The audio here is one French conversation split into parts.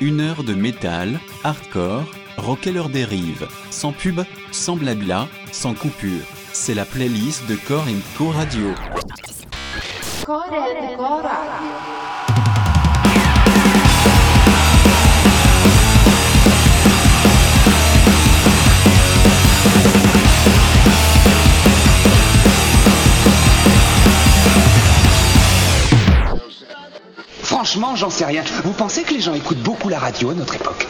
Une heure de métal, hardcore, rocker leur dérive, sans pub, sans blabla, sans coupure. C'est la playlist de Core Co Radio. Franchement, j'en sais rien. Vous pensez que les gens écoutent beaucoup la radio à notre époque?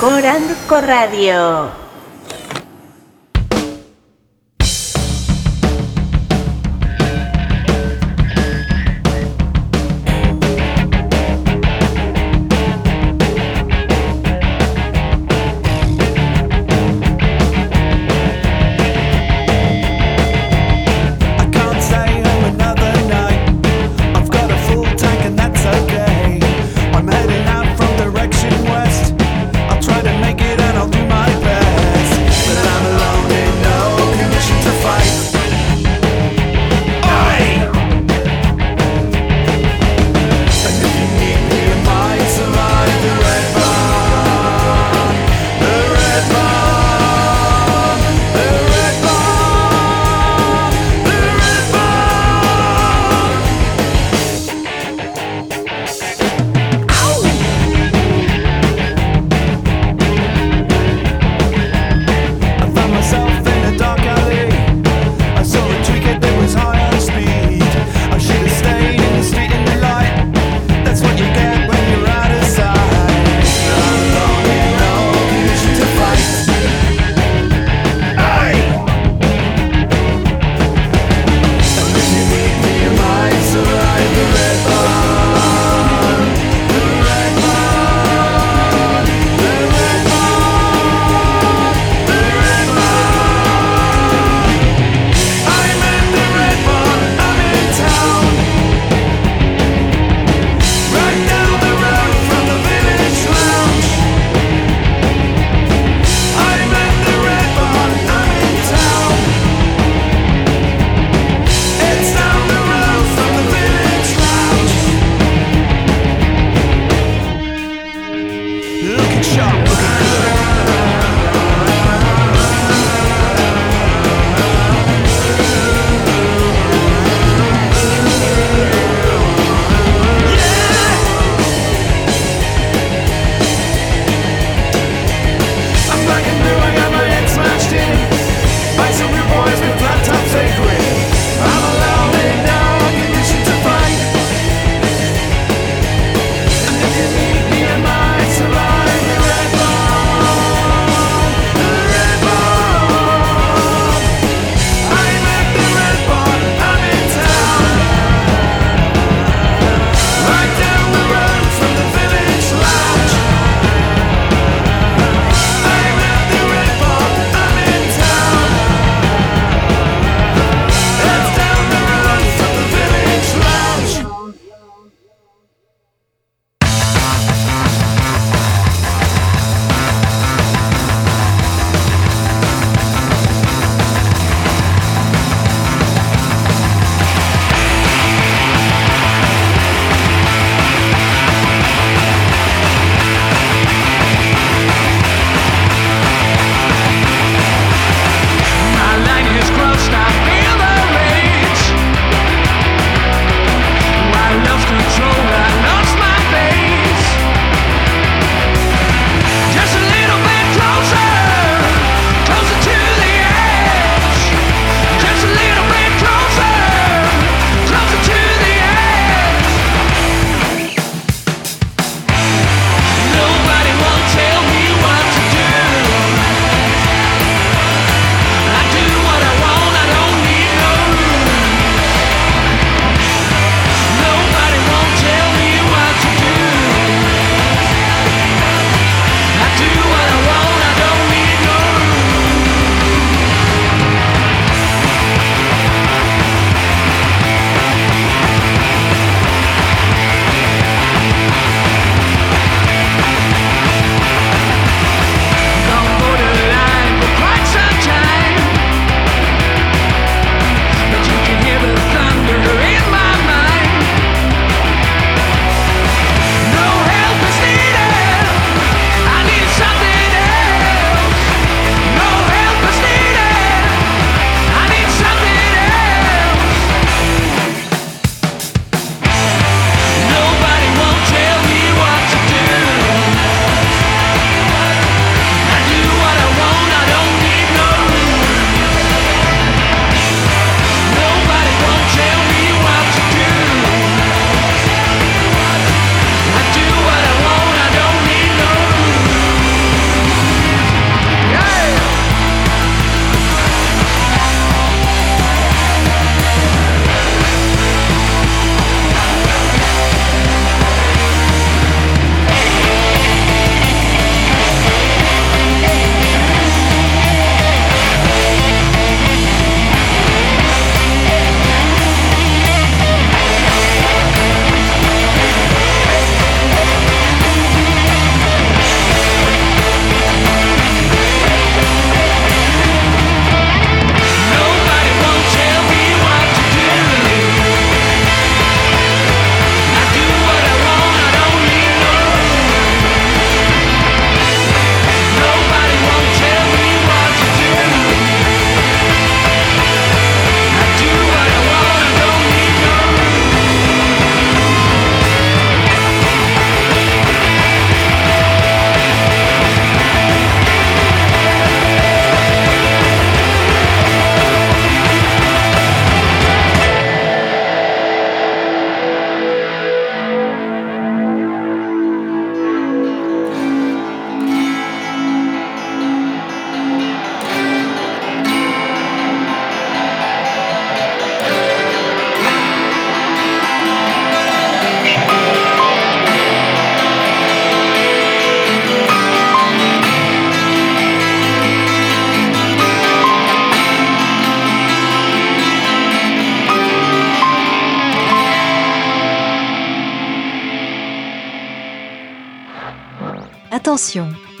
Coranco Radio.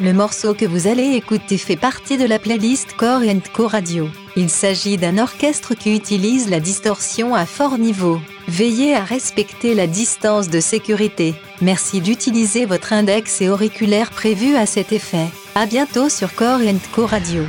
Le morceau que vous allez écouter fait partie de la playlist Core Co Radio. Il s'agit d'un orchestre qui utilise la distorsion à fort niveau. Veillez à respecter la distance de sécurité. Merci d'utiliser votre index et auriculaire prévu à cet effet. À bientôt sur Core Co Radio.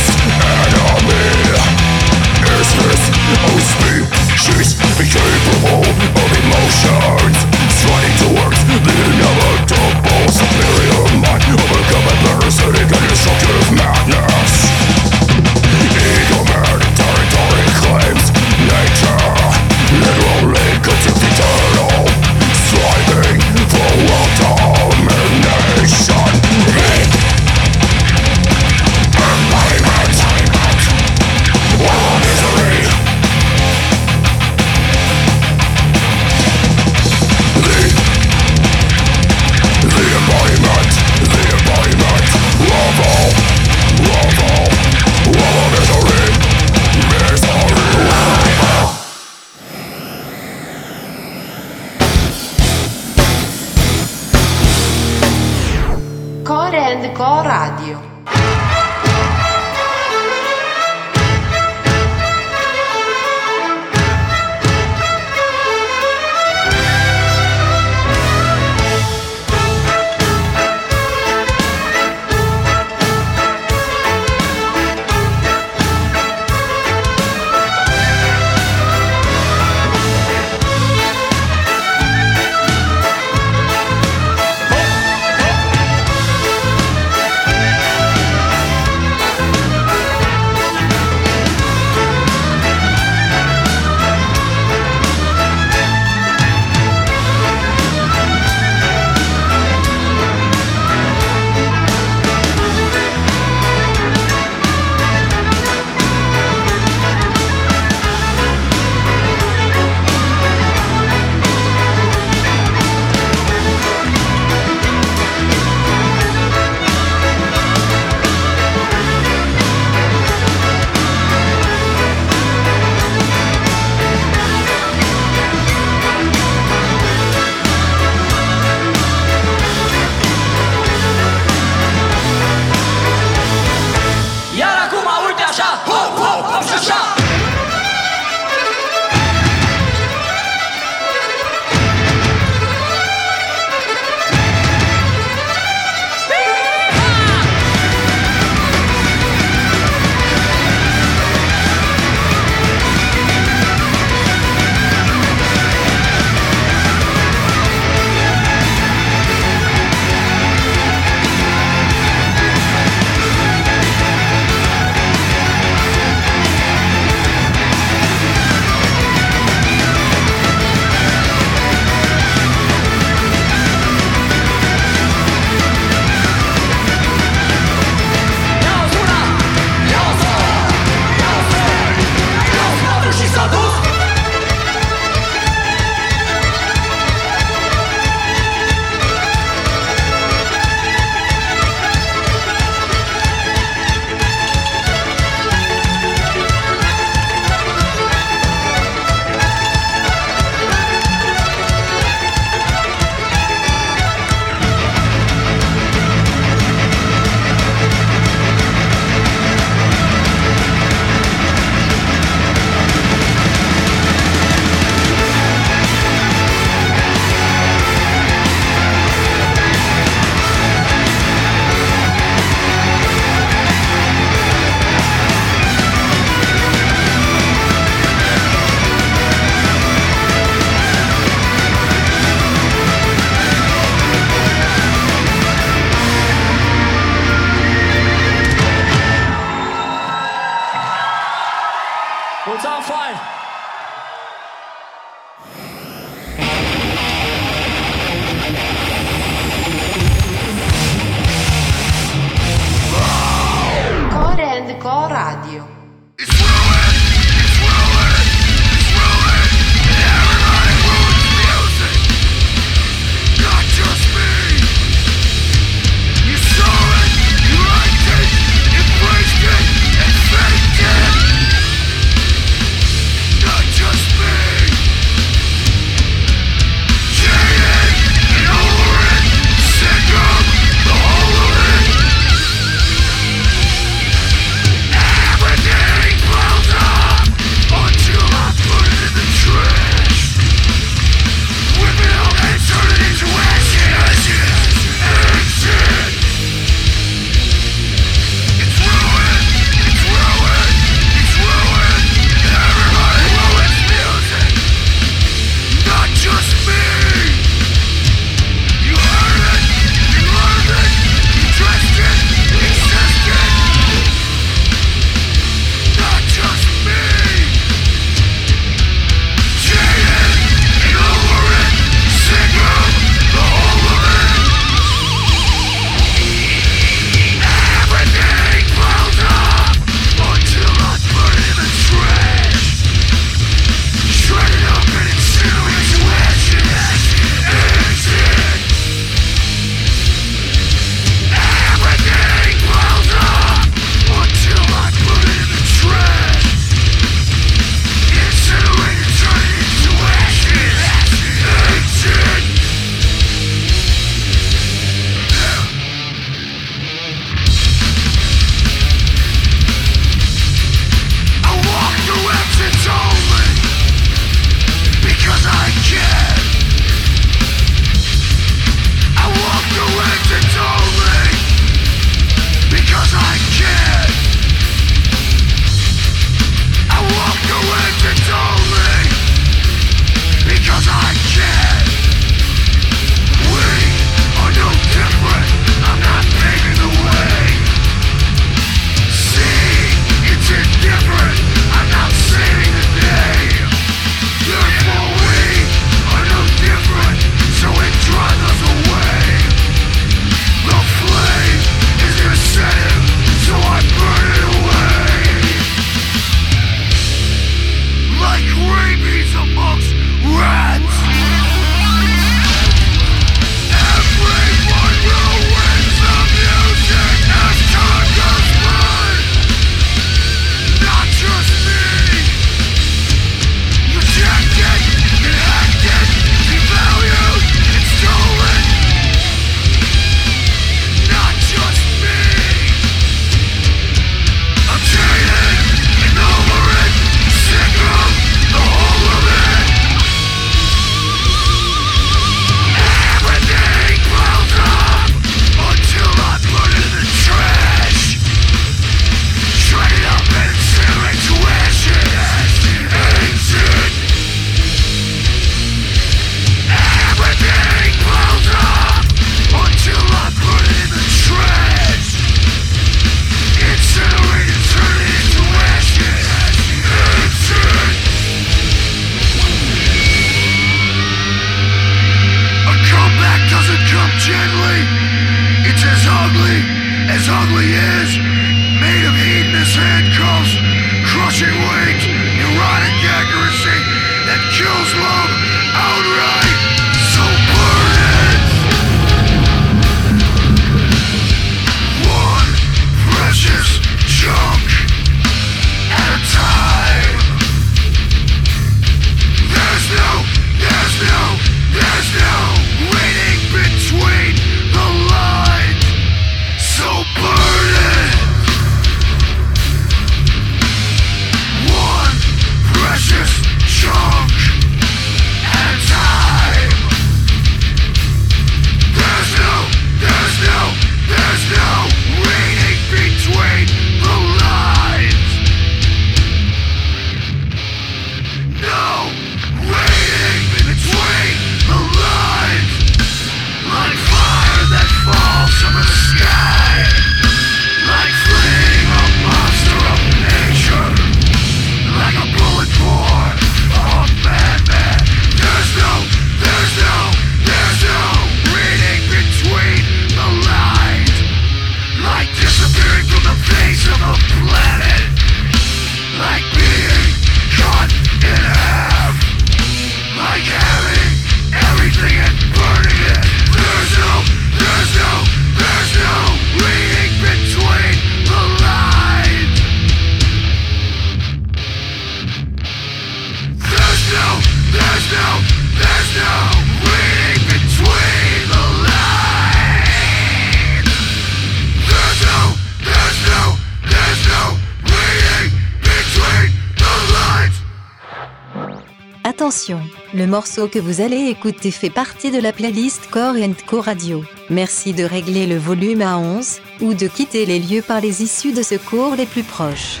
morceau que vous allez écouter fait partie de la playlist Core Co Radio. Merci de régler le volume à 11 ou de quitter les lieux par les issues de secours les plus proches.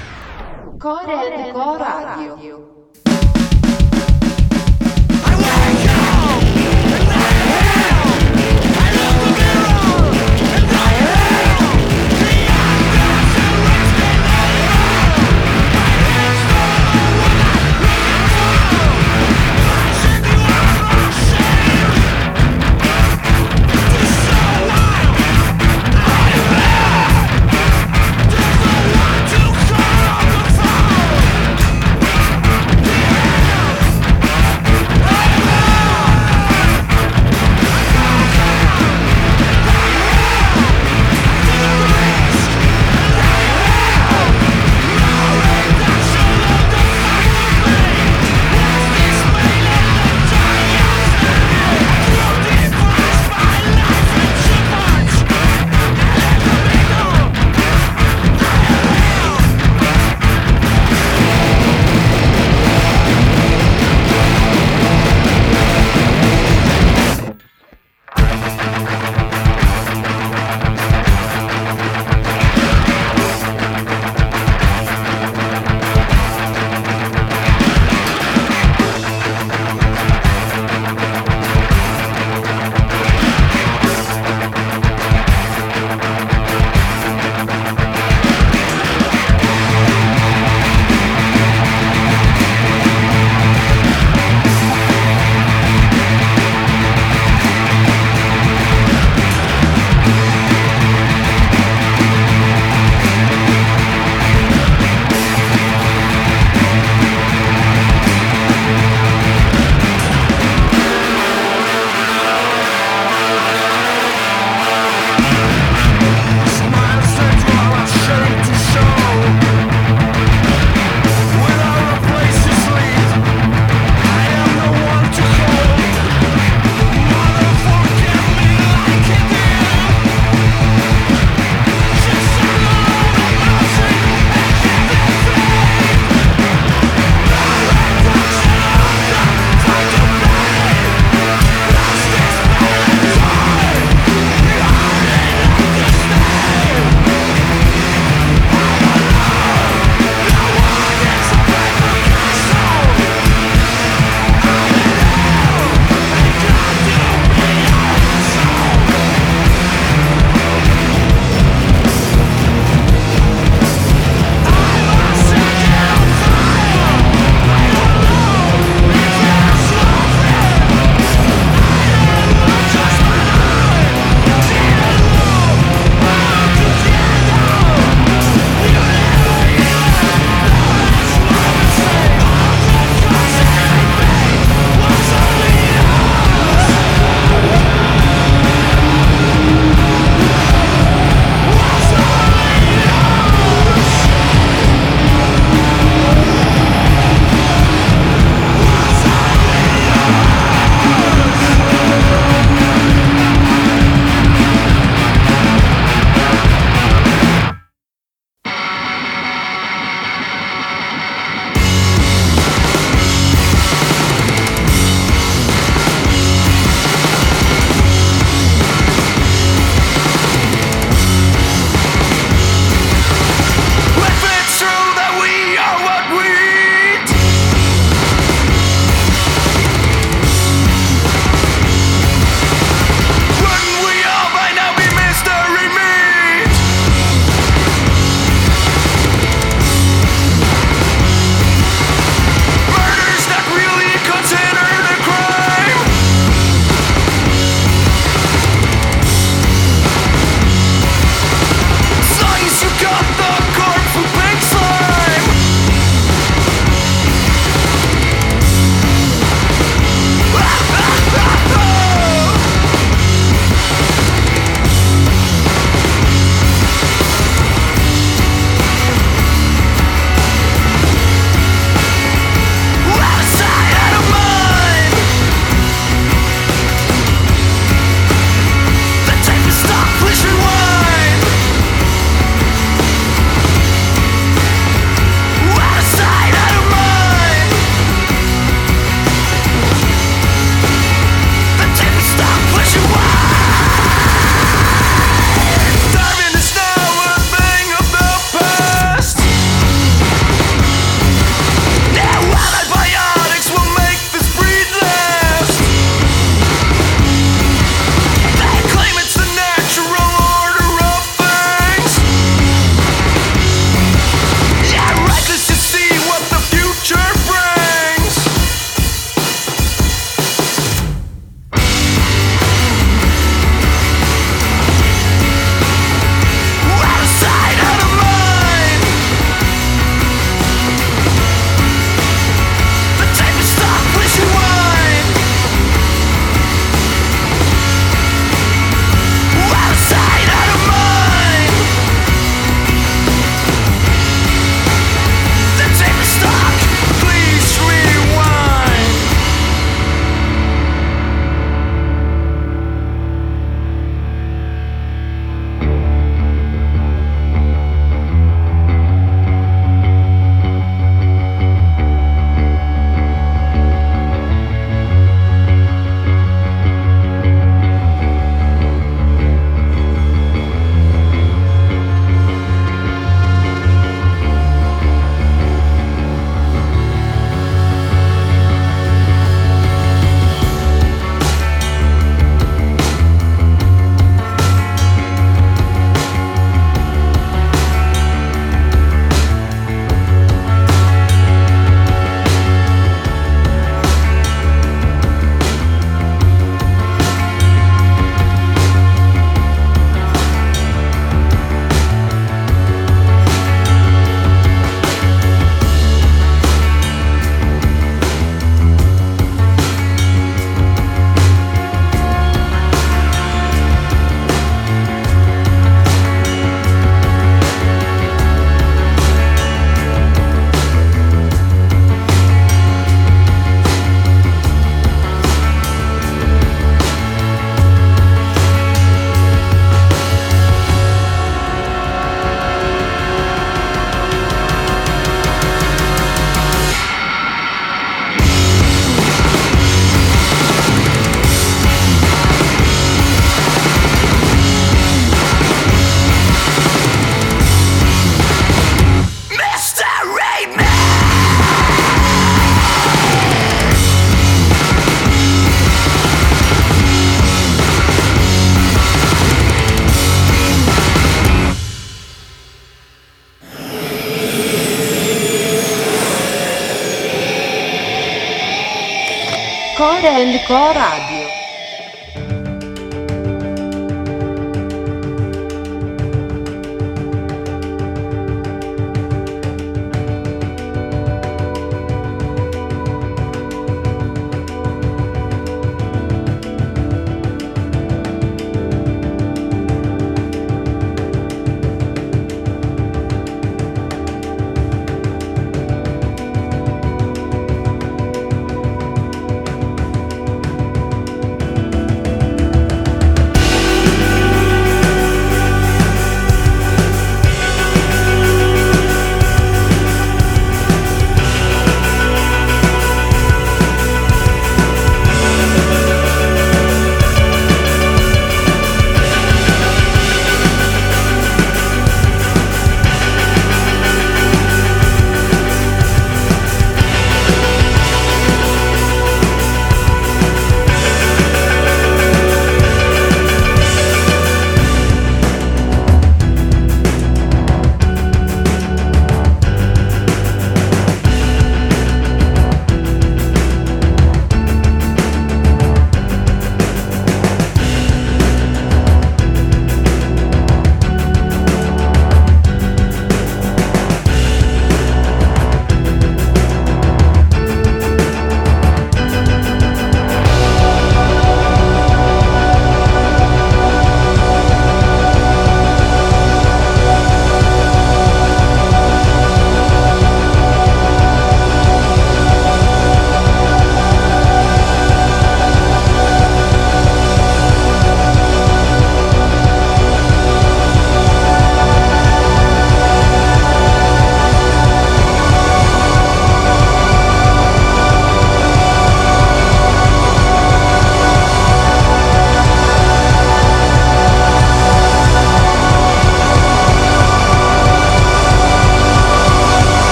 Core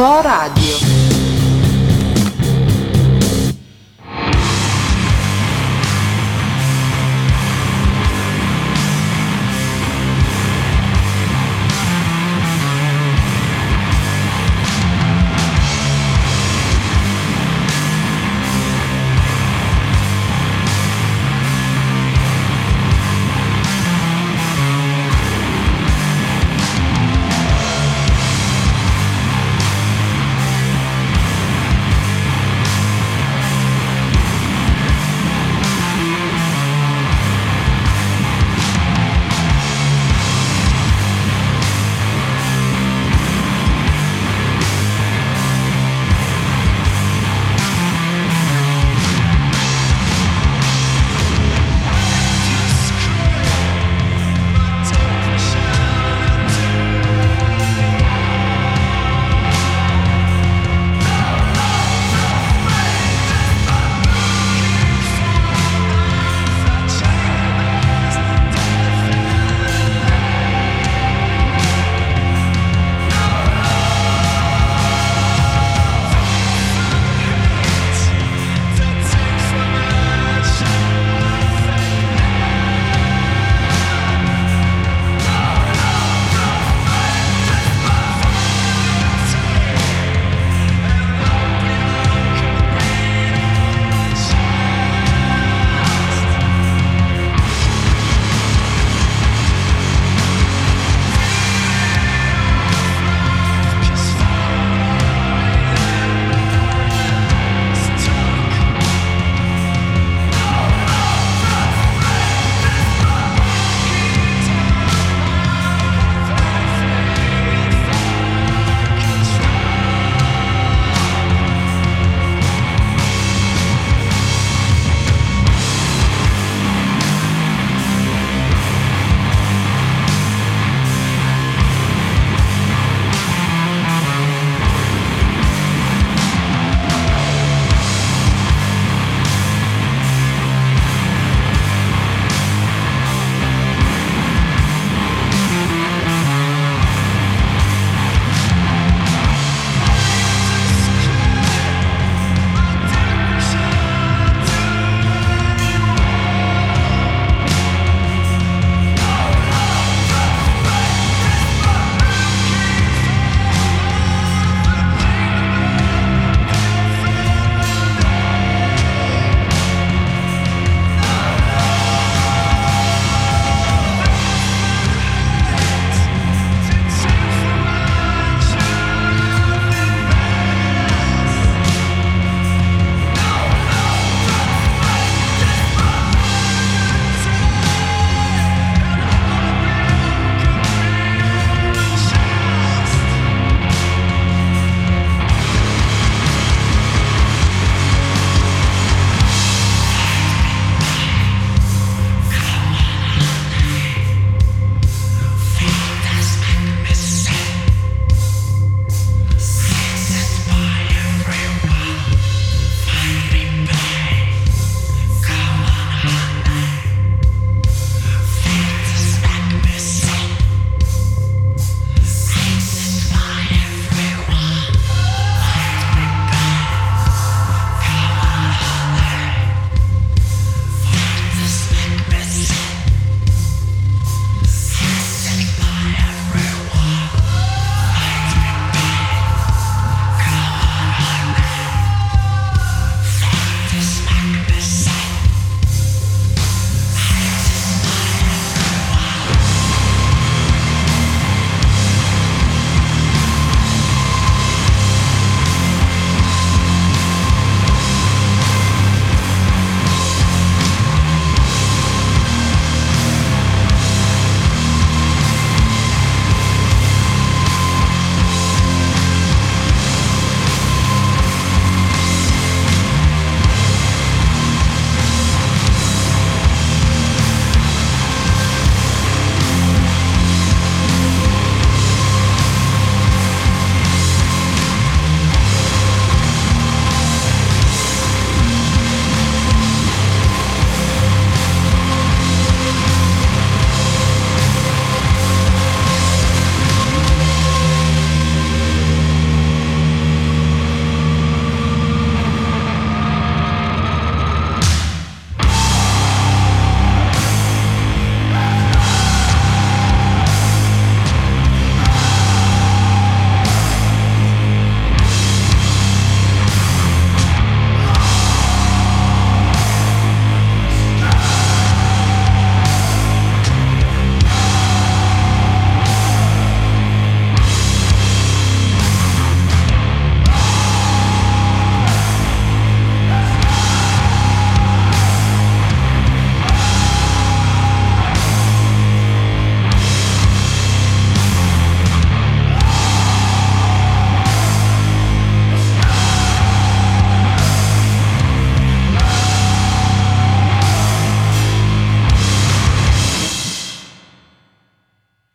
Core and Co Radio.